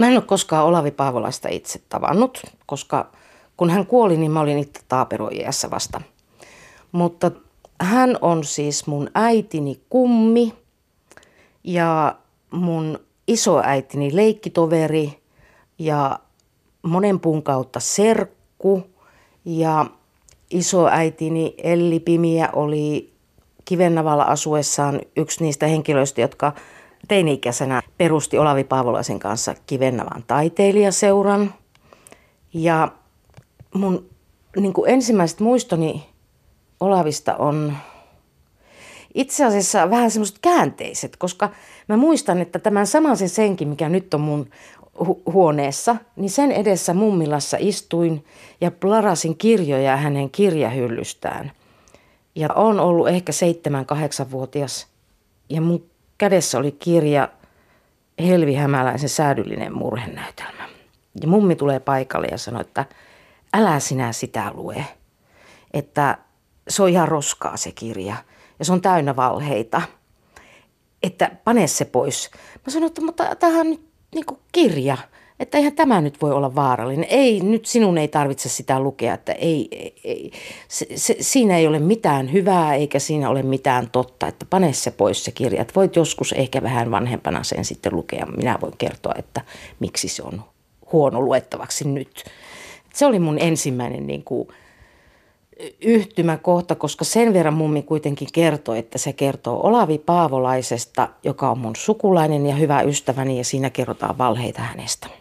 Mä en ole koskaan Olavi Paavolaista itse tavannut, koska kun hän kuoli, niin mä olin itse taaperoijässä vasta. Mutta hän on siis mun äitini kummi ja mun isoäitini leikkitoveri ja monen puun kautta serkku ja isoäitini Elli Pimiä oli Kivennavalla asuessaan yksi niistä henkilöistä, jotka teini-ikäisenä perusti Olavi Paavolaisen kanssa Kivennavan taiteilijaseuran. Ja mun niin kuin ensimmäiset muistoni Olavista on itse asiassa vähän semmoiset käänteiset, koska mä muistan, että tämän samaisen senkin, mikä nyt on mun hu- huoneessa, niin sen edessä mummilassa istuin ja plarasin kirjoja hänen kirjahyllystään. Ja on ollut ehkä seitsemän, kahdeksanvuotias ja mun kädessä oli kirja Helvi Hämäläisen säädyllinen murhenäytelmä. Ja mummi tulee paikalle ja sanoi, että älä sinä sitä lue, että se on ihan roskaa se kirja ja se on täynnä valheita, että pane se pois. Mä sanoin, että mutta tämähän on nyt niin kirja, että eihän tämä nyt voi olla vaarallinen. Ei, nyt sinun ei tarvitse sitä lukea, että ei, ei se, se, siinä ei ole mitään hyvää eikä siinä ole mitään totta, että pane se pois se kirja. Että voit joskus ehkä vähän vanhempana sen sitten lukea. Minä voin kertoa, että miksi se on huono luettavaksi nyt. Se oli mun ensimmäinen niin kuin, yhtymäkohta, koska sen verran mummi kuitenkin kertoi, että se kertoo Olavi Paavolaisesta, joka on mun sukulainen ja hyvä ystäväni ja siinä kerrotaan valheita hänestä.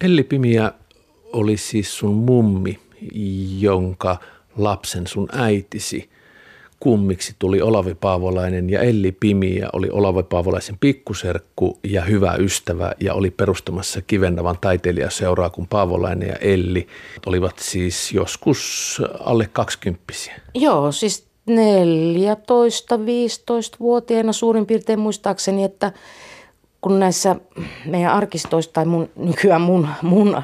Elli Pimiä oli siis sun mummi, jonka lapsen sun äitisi kummiksi tuli Olavi Paavolainen ja Elli Pimiä oli Olavi Paavolaisen pikkuserkku ja hyvä ystävä ja oli perustamassa Kivennavan taiteilijaseuraa, kun Paavolainen ja Elli olivat siis joskus alle kaksikymppisiä. Joo, siis 14-15-vuotiaana suurin piirtein muistaakseni, että kun näissä meidän arkistoista tai mun, nykyään mun, mun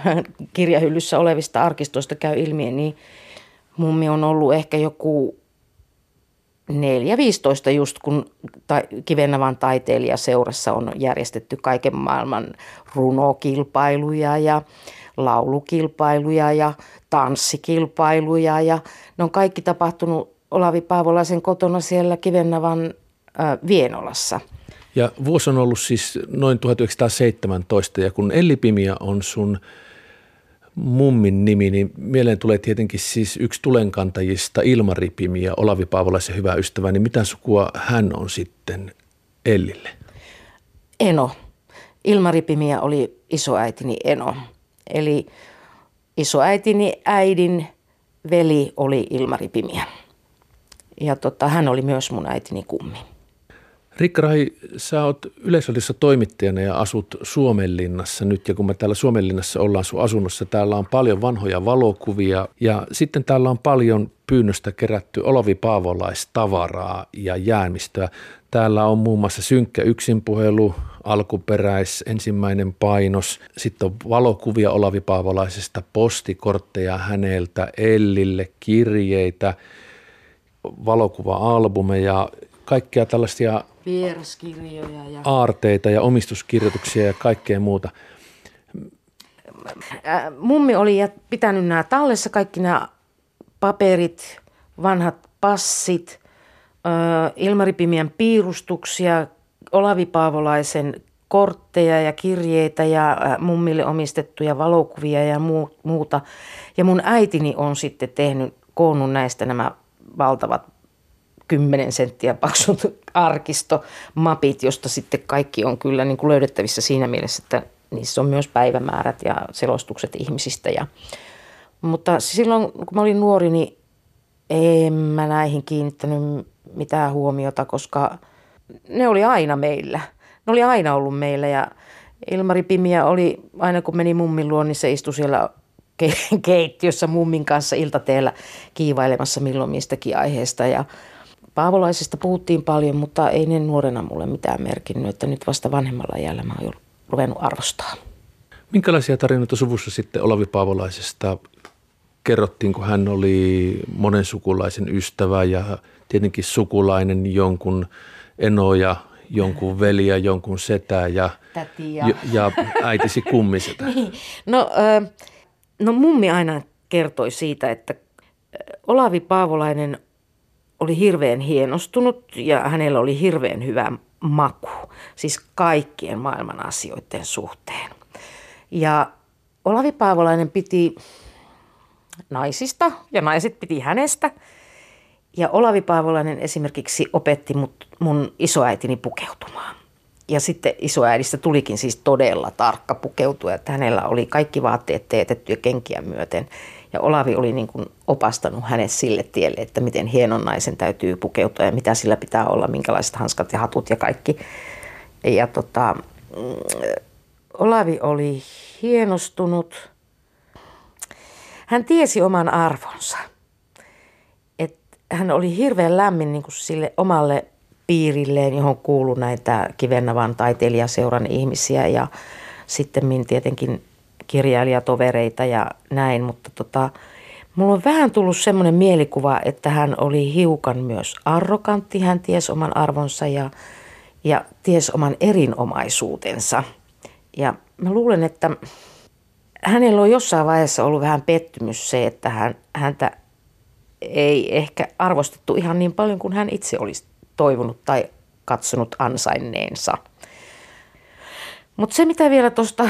kirjahyllyssä olevista arkistoista käy ilmi, niin mummi on ollut ehkä joku 4-15 just kun ta- Kivennavan taiteilijaseurassa on järjestetty kaiken maailman runokilpailuja ja laulukilpailuja ja tanssikilpailuja ja ne on kaikki tapahtunut Olavi Paavolaisen kotona siellä Kivennavan äh, Vienolassa – ja vuosi on ollut siis noin 1917 ja kun Elli Pimiä on sun mummin nimi, niin mieleen tulee tietenkin siis yksi tulenkantajista Ilmari Pimiä, Olavi Paavolaisen hyvä ystävä, niin mitä sukua hän on sitten Ellille? Eno. Ilmari Pimiä oli isoäitini Eno. Eli isoäitini äidin veli oli Ilmari Pimiä. Ja tota, hän oli myös mun äitini kummi. Rikka Rahi, sä oot yleisöllisissä toimittajana ja asut Suomenlinnassa nyt. Ja kun me täällä Suomenlinnassa ollaan sun asunnossa, täällä on paljon vanhoja valokuvia. Ja sitten täällä on paljon pyynnöstä kerätty Olavi Paavolaistavaraa ja jäämistöä. Täällä on muun muassa synkkä yksinpuhelu, alkuperäis, ensimmäinen painos. Sitten on valokuvia Olavi Paavolaisesta, postikortteja häneltä, Ellille, kirjeitä, valokuva-albumeja, kaikkea tällaisia Vieraskirjoja ja... aarteita ja omistuskirjoituksia ja kaikkea muuta. Mummi oli pitänyt nämä tallessa, kaikki nämä paperit, vanhat passit, Ilmari Pimiän piirustuksia, Olavi Paavolaisen kortteja ja kirjeitä ja mummille omistettuja valokuvia ja muuta. Ja mun äitini on sitten tehnyt, koonnut näistä nämä valtavat 10 senttiä paksut arkistomapit, josta sitten kaikki on kyllä niin kuin löydettävissä siinä mielessä, että niissä on myös päivämäärät ja selostukset ihmisistä. Ja, mutta silloin, kun mä olin nuori, niin en mä näihin kiinnittänyt mitään huomiota, koska ne oli aina meillä. Ne oli aina ollut meillä ja Ilmari Pimiä oli, aina kun meni mummin luo, niin se istui siellä keittiössä mummin kanssa iltateellä kiivailemassa milloin mistäkin aiheesta. Ja Paavolaisesta puhuttiin paljon, mutta ei ne nuorena mulle mitään merkinnyt, että nyt vasta vanhemmalla jäällä mä oon ruvennut arvostaa. Minkälaisia tarinoita suvussa sitten Olavi Paavolaisesta kerrottiin, kun hän oli monen sukulaisen ystävä ja tietenkin sukulainen jonkun eno ja jonkun veli ja jonkun setä ja, ja... ja, äitisi kummisetä. niin. No, no mummi aina kertoi siitä, että Olavi Paavolainen oli hirveän hienostunut ja hänellä oli hirveän hyvä maku, siis kaikkien maailman asioiden suhteen. Ja Olavi Paavolainen piti naisista ja naiset piti hänestä. Ja Olavi Paavolainen esimerkiksi opetti mut, mun isoäitini pukeutumaan. Ja sitten isoäidistä tulikin siis todella tarkka pukeutua, että hänellä oli kaikki vaatteet teetetty ja kenkiä myöten. Ja Olavi oli niin kuin opastanut hänet sille tielle, että miten hienon naisen täytyy pukeutua ja mitä sillä pitää olla, minkälaiset hanskat ja hatut ja kaikki. Ja tota, Olavi oli hienostunut. Hän tiesi oman arvonsa. Et hän oli hirveän lämmin niin kuin sille omalle piirilleen, johon kuului näitä Kivennavan taiteilijaseuran ihmisiä ja sitten tietenkin kirjailijatovereita ja näin, mutta tota, mulla on vähän tullut semmoinen mielikuva, että hän oli hiukan myös arrogantti, hän ties oman arvonsa ja, ja ties oman erinomaisuutensa. Ja mä luulen, että hänellä on jossain vaiheessa ollut vähän pettymys se, että hän, häntä ei ehkä arvostettu ihan niin paljon kuin hän itse olisi toivonut tai katsonut ansainneensa. Mutta se, mitä vielä tuosta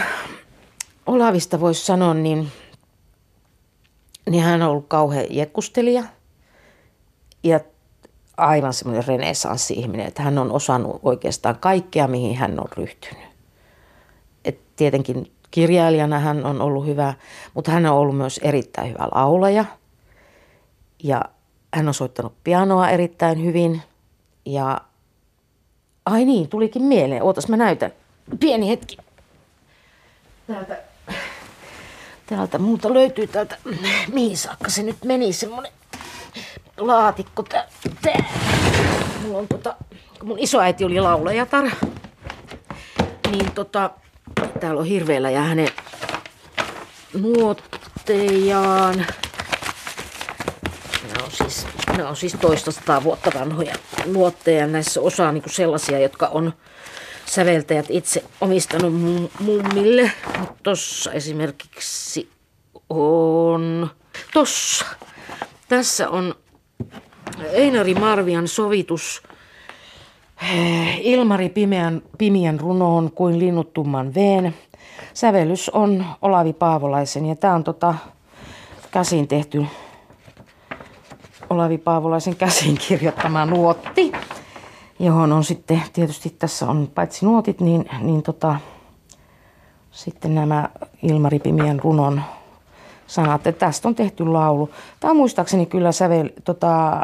Olavista voisi sanoa, niin, niin hän on ollut kauhean jekkustelija ja aivan semmoinen renesanssi-ihminen, että hän on osannut oikeastaan kaikkea, mihin hän on ryhtynyt. Et tietenkin kirjailijana hän on ollut hyvä, mutta hän on ollut myös erittäin hyvä laulaja. Ja hän on soittanut pianoa erittäin hyvin. Ja ai niin, tulikin mieleen. Ootas mä näytän. Pieni hetki. Täältä Täältä multa löytyy täältä, mihin saakka se nyt meni, semmonen laatikko tää. tää. Mulla on tota, kun mun isoäiti oli laulajatar, niin tota, täällä on hirveellä ja hänen nuottejaan. Nämä on siis, nämä on siis toista sataa vuotta vanhoja nuotteja. Näissä osaa niin sellaisia, jotka on säveltäjät itse omistanut mummille. Mutta tossa esimerkiksi on... Tossa. Tässä on Einari Marvian sovitus eh, Ilmari pimeän, pimien runoon kuin linnuttumman veen. Sävellys on Olavi Paavolaisen ja tämä on tota käsin tehty Olavi Paavolaisen käsin kirjoittama nuotti johon on sitten tietysti tässä on paitsi nuotit, niin, niin tota, sitten nämä Ilmari Pimien runon sanat, että tästä on tehty laulu. Tämä on muistaakseni kyllä sävel, tota,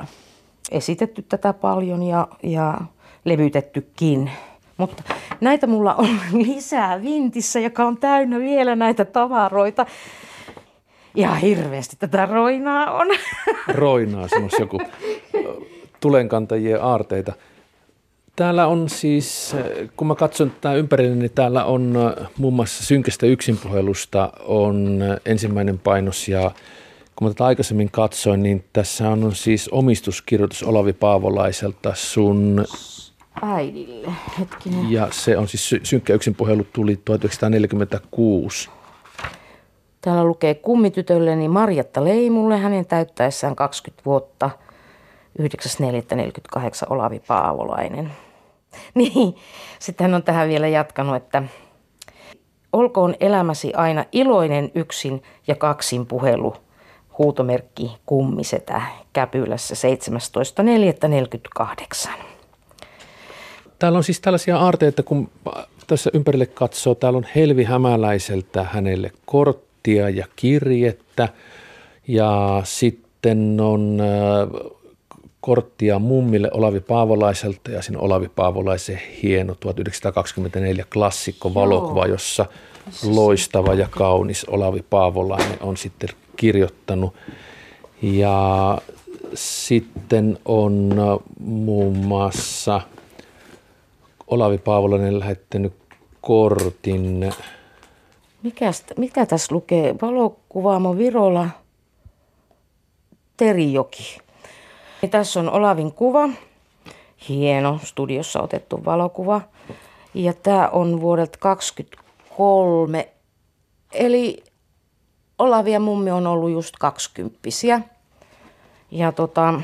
esitetty tätä paljon ja, ja levytettykin. Mutta näitä mulla on lisää vintissä, joka on täynnä vielä näitä tavaroita. Ja hirveästi tätä roinaa on. Roinaa, semmoista joku tulenkantajien aarteita. Täällä on siis, kun mä katson tätä ympärille, niin täällä on äh, muun muassa synkästä yksinpuhelusta on äh, ensimmäinen painos ja kun mä tätä aikaisemmin katsoin, niin tässä on siis omistuskirjoitus Olavi Paavolaiselta sun äidille. Hetkinen. Ja se on siis synkkä yksinpuhelu tuli 1946. Täällä lukee kummitytölleni Marjatta Leimulle hänen täyttäessään 20 vuotta – 9.4.48 Olavi Paavolainen. Niin, sitten hän on tähän vielä jatkanut, että olkoon elämäsi aina iloinen yksin ja kaksin puhelu, huutomerkki kummisetä Käpylässä 17.4.48. Täällä on siis tällaisia aarteita, kun tässä ympärille katsoo, täällä on Helvi Hämäläiseltä hänelle korttia ja kirjettä ja sitten on äh, korttia mummille Olavi Paavolaiselta ja siinä Olavi Paavolaisen hieno 1924 klassikko valokuva, jossa loistava ja kaunis Olavi Paavolainen on sitten kirjoittanut. Ja sitten on muun muassa Olavi Paavolainen lähettänyt kortin. Mikäs, mikä tässä lukee? Valokuvaamo Virola Terijoki. Tässä on Olavin kuva hieno studiossa otettu valokuva. Ja tämä on vuodelta 23. Eli Olavi ja mummi on ollut just kaksikymppisiä. Ja tota,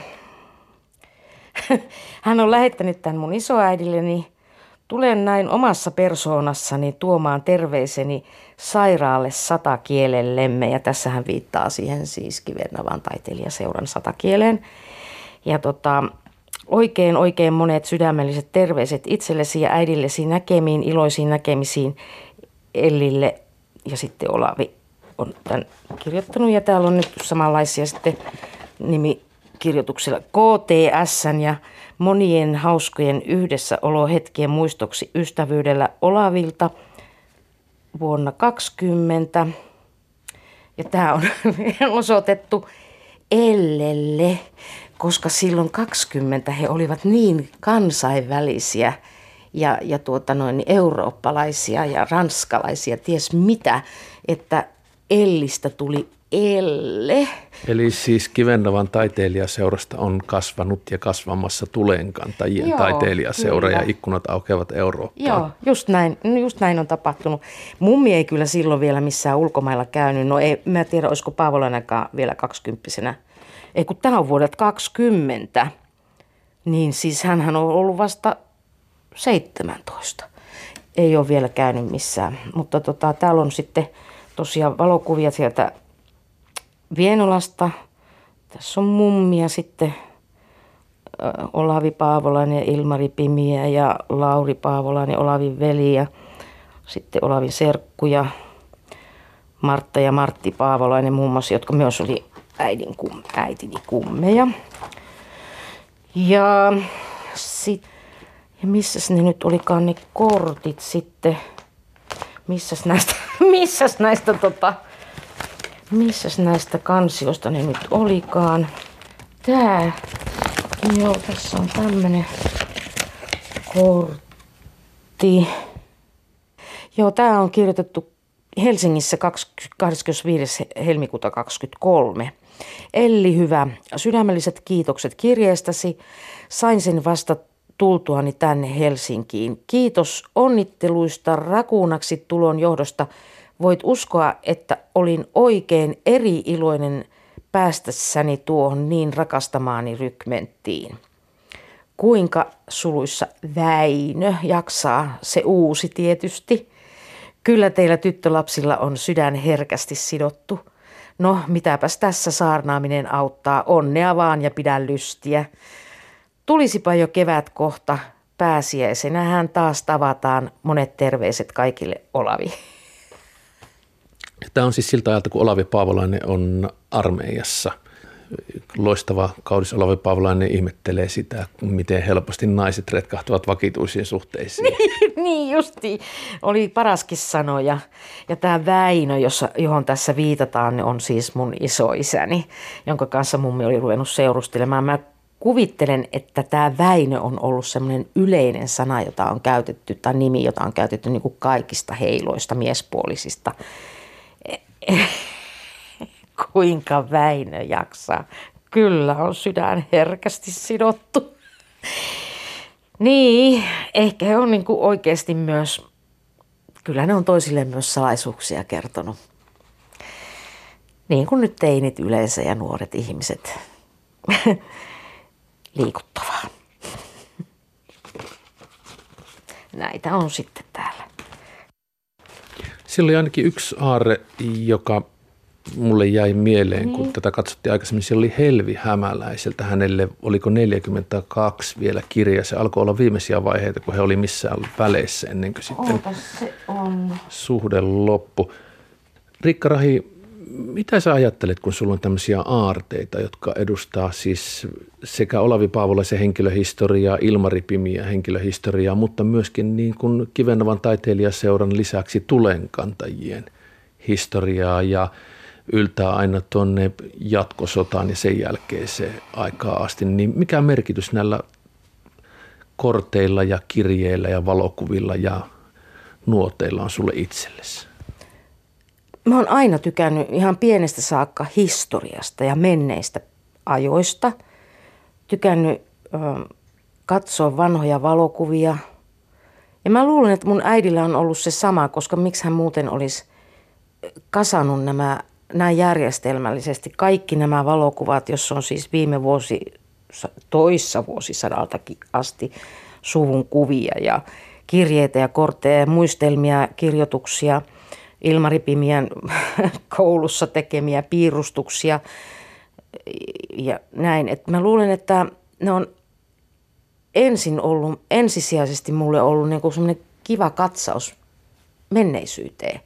hän on lähettänyt tämän mun isoäidilleni. Tulen näin omassa persoonassani tuomaan terveiseni sairaalle satakielellemme. Ja tässä hän viittaa siihen siis Kivennavan taiteilijaseuran satakieleen. Ja tota, oikein oikein monet sydämelliset terveiset itsellesi ja äidillesi näkemiin, iloisiin näkemisiin Ellille. Ja sitten Olavi on tämän kirjoittanut ja täällä on nyt samanlaisia sitten nimikirjoituksilla. KTS ja monien hauskojen yhdessäolohetkien muistoksi ystävyydellä Olavilta vuonna 20. Ja tämä on osoitettu Ellelle, koska silloin 20 he olivat niin kansainvälisiä ja, ja tuota noin, eurooppalaisia ja ranskalaisia, ties mitä, että Ellistä tuli Elle. Eli siis Kivennavan taiteilijaseurasta on kasvanut ja kasvamassa tulenkantajien Joo, taiteilijaseura kyllä. ja ikkunat aukeavat Eurooppaan. Joo, just näin, just näin on tapahtunut. Mummi ei kyllä silloin vielä missään ulkomailla käynyt. No ei, mä en tiedä, olisiko Paavolanakaan vielä kaksikymppisenä. Ei kun tämä on vuodet 20. Niin siis hän on ollut vasta 17. Ei ole vielä käynyt missään. Mutta tota, täällä on sitten tosiaan valokuvia sieltä Vienolasta. Tässä on mummia sitten Olavi Paavolainen ja Ilmari Pimiä ja Lauri Paavolainen Olavin veli ja sitten Olavin serkku ja Martta ja Martti Paavolainen muun muassa, jotka myös oli äidin kum, äitini kummeja. Ja sitten, ja missäs ne nyt olikaan ne kortit sitten, missäs näistä, missäs näistä tota, missäs näistä kansioista ne nyt olikaan. Tää, joo tässä on tämmönen kortti. Joo, tää on kirjoitettu Helsingissä 25. helmikuuta 2023. Elli hyvä, sydämelliset kiitokset kirjeestäsi. Sain sen vasta tultuani tänne Helsinkiin. Kiitos onnitteluista rakuunaksi tulon johdosta. Voit uskoa, että olin oikein eri iloinen päästässäni tuohon niin rakastamaani rykmenttiin. Kuinka suluissa Väinö jaksaa, se uusi tietysti. Kyllä teillä tyttölapsilla on sydän herkästi sidottu. No, mitäpäs tässä saarnaaminen auttaa, onnea vaan ja pidä lystiä. Tulisipa jo kevät kohta, pääsiäisenä hän taas tavataan. Monet terveiset kaikille Olavi. Tämä on siis siltä ajalta, kun Olavi Paavolainen on armeijassa. Loistava kaudis Olavi Paavolainen ihmettelee sitä, miten helposti naiset retkahtuvat vakituisiin suhteisiin. niin justi, oli paraskin sanoja. Ja tämä Väinö, jossa, johon tässä viitataan, on siis mun isoisäni, jonka kanssa mummi oli ruvennut seurustelemaan. Mä kuvittelen, että tämä Väinö on ollut semmoinen yleinen sana, jota on käytetty, tai nimi, jota on käytetty niin kuin kaikista heiloista miespuolisista Kuinka Väinö jaksaa? Kyllä on sydän herkästi sidottu. Niin, ehkä he on niin kuin oikeasti myös, kyllä ne on toisille myös salaisuuksia kertonut. Niin kuin nyt teinit yleensä ja nuoret ihmiset. Liikuttavaa. Näitä on sitten täällä. Siellä oli ainakin yksi aarre, joka mulle jäi mieleen, kun niin. tätä katsottiin aikaisemmin. Siellä oli Helvi Hämäläiseltä. Hänelle oliko 42 vielä kirja. Se alkoi olla viimeisiä vaiheita, kun he oli missään väleissä ennen kuin sitten se on. suhde loppu. Rikka Rahi, mitä sä ajattelet, kun sulla on tämmöisiä aarteita, jotka edustaa siis sekä Olavi Paavolaisen henkilöhistoriaa, Ilmari Pimiä henkilöhistoriaa, mutta myöskin niin kuin Kivennavan taiteilijaseuran lisäksi tulenkantajien historiaa ja yltää aina tuonne jatkosotaan ja sen jälkeiseen aikaa asti, niin mikä merkitys näillä korteilla ja kirjeillä ja valokuvilla ja nuoteilla on sulle itsellesi? Mä oon aina tykännyt ihan pienestä saakka historiasta ja menneistä ajoista. Tykännyt ö, katsoa vanhoja valokuvia. Ja mä luulen, että mun äidillä on ollut se sama, koska miksi hän muuten olisi kasannut nämä näin järjestelmällisesti kaikki nämä valokuvat, jos on siis viime vuosi, toissa vuosisadaltakin asti suvun kuvia ja kirjeitä ja kortteja ja muistelmia, kirjoituksia, Ilmari Pimiän koulussa tekemiä piirustuksia ja näin. Et mä luulen, että ne on ensin ollut, ensisijaisesti mulle ollut niin semmoinen kiva katsaus menneisyyteen.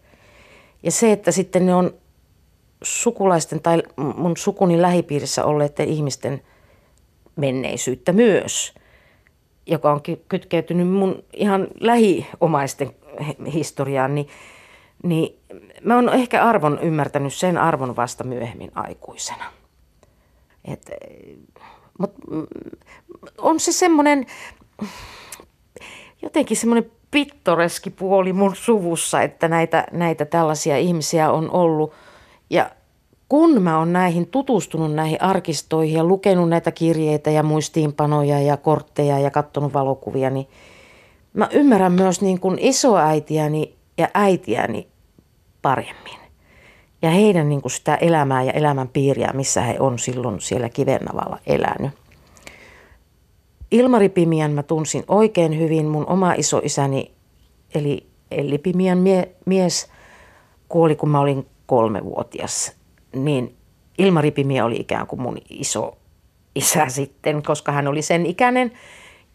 Ja se, että sitten ne on sukulaisten tai mun sukuni lähipiirissä olleiden ihmisten menneisyyttä myös, joka on kytkeytynyt mun ihan lähiomaisten historiaan, niin, niin mä oon ehkä arvon ymmärtänyt sen arvon vasta myöhemmin aikuisena. Et, mut, on se semmoinen jotenkin semmoinen pittoreski puoli mun suvussa, että näitä, näitä tällaisia ihmisiä on ollut – ja kun mä oon näihin tutustunut näihin arkistoihin ja lukenut näitä kirjeitä ja muistiinpanoja ja kortteja ja katsonut valokuvia, niin mä ymmärrän myös niin kuin isoäitiäni ja äitiäni paremmin. Ja heidän niin kuin sitä elämää ja elämän piiriä, missä he on silloin siellä Kivennavalla elänyt. Ilmari Pimian mä tunsin oikein hyvin. Mun oma isoisäni, eli Elli Pimian mie- mies, kuoli kun mä olin kolmevuotias, niin Ilma Ripimiä oli ikään kuin mun iso isä sitten, koska hän oli sen ikäinen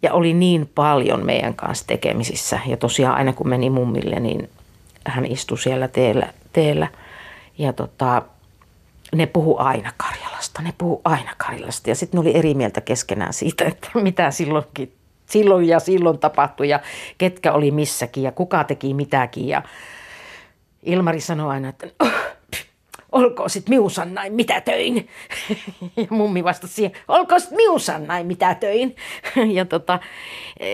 ja oli niin paljon meidän kanssa tekemisissä. Ja tosiaan aina kun meni mummille, niin hän istui siellä teellä. teellä. Ja tota, ne puhu aina Karjalasta, ne puhu aina Karjalasta. Ja sitten oli eri mieltä keskenään siitä, että mitä silloinkin, silloin ja silloin tapahtui ja ketkä oli missäkin ja kuka teki mitäkin. Ja Ilmari sanoi aina, että oh, olkoon sit miusan näin, mitä töin. Ja mummi vastasi siihen, olkoon sit miusan näin, mitä töin. Ja tota, e,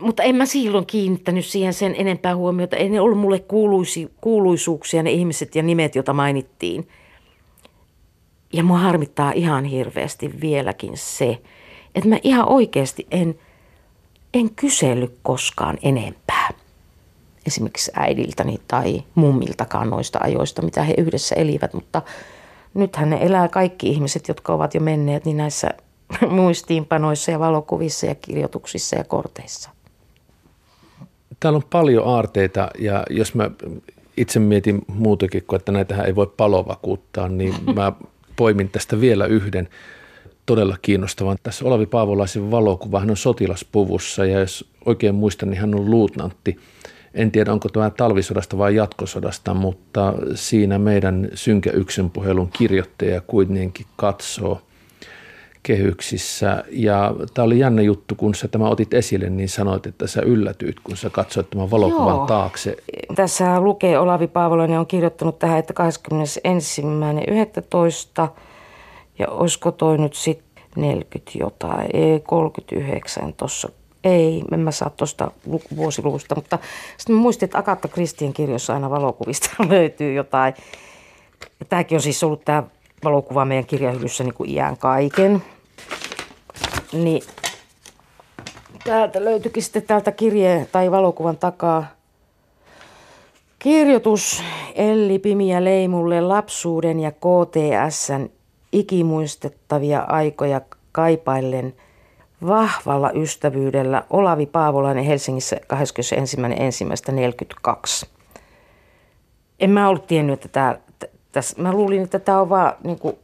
mutta en mä silloin kiinnittänyt siihen sen enempää huomiota. Ei ne ollut mulle kuuluisi, kuuluisuuksia ne ihmiset ja nimet, joita mainittiin. Ja mua harmittaa ihan hirveästi vieläkin se, että mä ihan oikeasti en, en kysely koskaan enempää esimerkiksi äidiltäni tai mummiltakaan noista ajoista, mitä he yhdessä elivät, mutta nythän ne elää kaikki ihmiset, jotka ovat jo menneet, niin näissä muistiinpanoissa ja valokuvissa ja kirjoituksissa ja korteissa. Täällä on paljon aarteita ja jos mä itse mietin muutakin kuin, että näitähän ei voi palovakuuttaa, niin mä poimin tästä vielä yhden todella kiinnostavan. Tässä Olavi Paavolaisen valokuva, hän on sotilaspuvussa ja jos oikein muistan, niin hän on luutnantti – en tiedä, onko tämä talvisodasta vai jatkosodasta, mutta siinä meidän synkä yksinpuhelun kirjoittaja kuitenkin katsoo kehyksissä. Ja tämä oli jännä juttu, kun sä tämä otit esille, niin sanoit, että sä yllätyit, kun sä katsoit tämän valokuvan Joo. taakse. Tässä lukee Olavi Paavolainen on kirjoittanut tähän, että 21.11. ja olisiko toi nyt sitten 40 jotain, ei 39 tuossa ei, en mä saa tuosta vuosiluvusta, mutta sitten muistin, että Akatta Kristien kirjoissa aina valokuvista löytyy jotain. Tämäkin on siis ollut tämä valokuva meidän kirjahyllyssä niin kuin iän kaiken. Niin täältä löytyikin sitten täältä kirjeen tai valokuvan takaa kirjoitus Elli Pimiä Leimulle lapsuuden ja KTSn ikimuistettavia aikoja kaipaillen – vahvalla ystävyydellä Olavi Paavolainen Helsingissä 21.1.42. En mä ollut tiennyt, että tämä, tässä, mä luulin, että tämä on vaan niin kuin,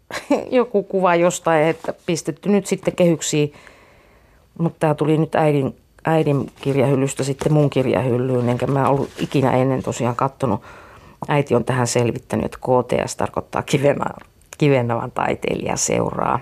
joku kuva jostain, että pistetty nyt sitten kehyksiin. Mutta tämä tuli nyt äidin, äidin kirjahyllystä sitten mun kirjahyllyyn, enkä mä ollut ikinä ennen tosiaan kattonut. Äiti on tähän selvittänyt, että KTS tarkoittaa Kivenavan taiteilija seuraa.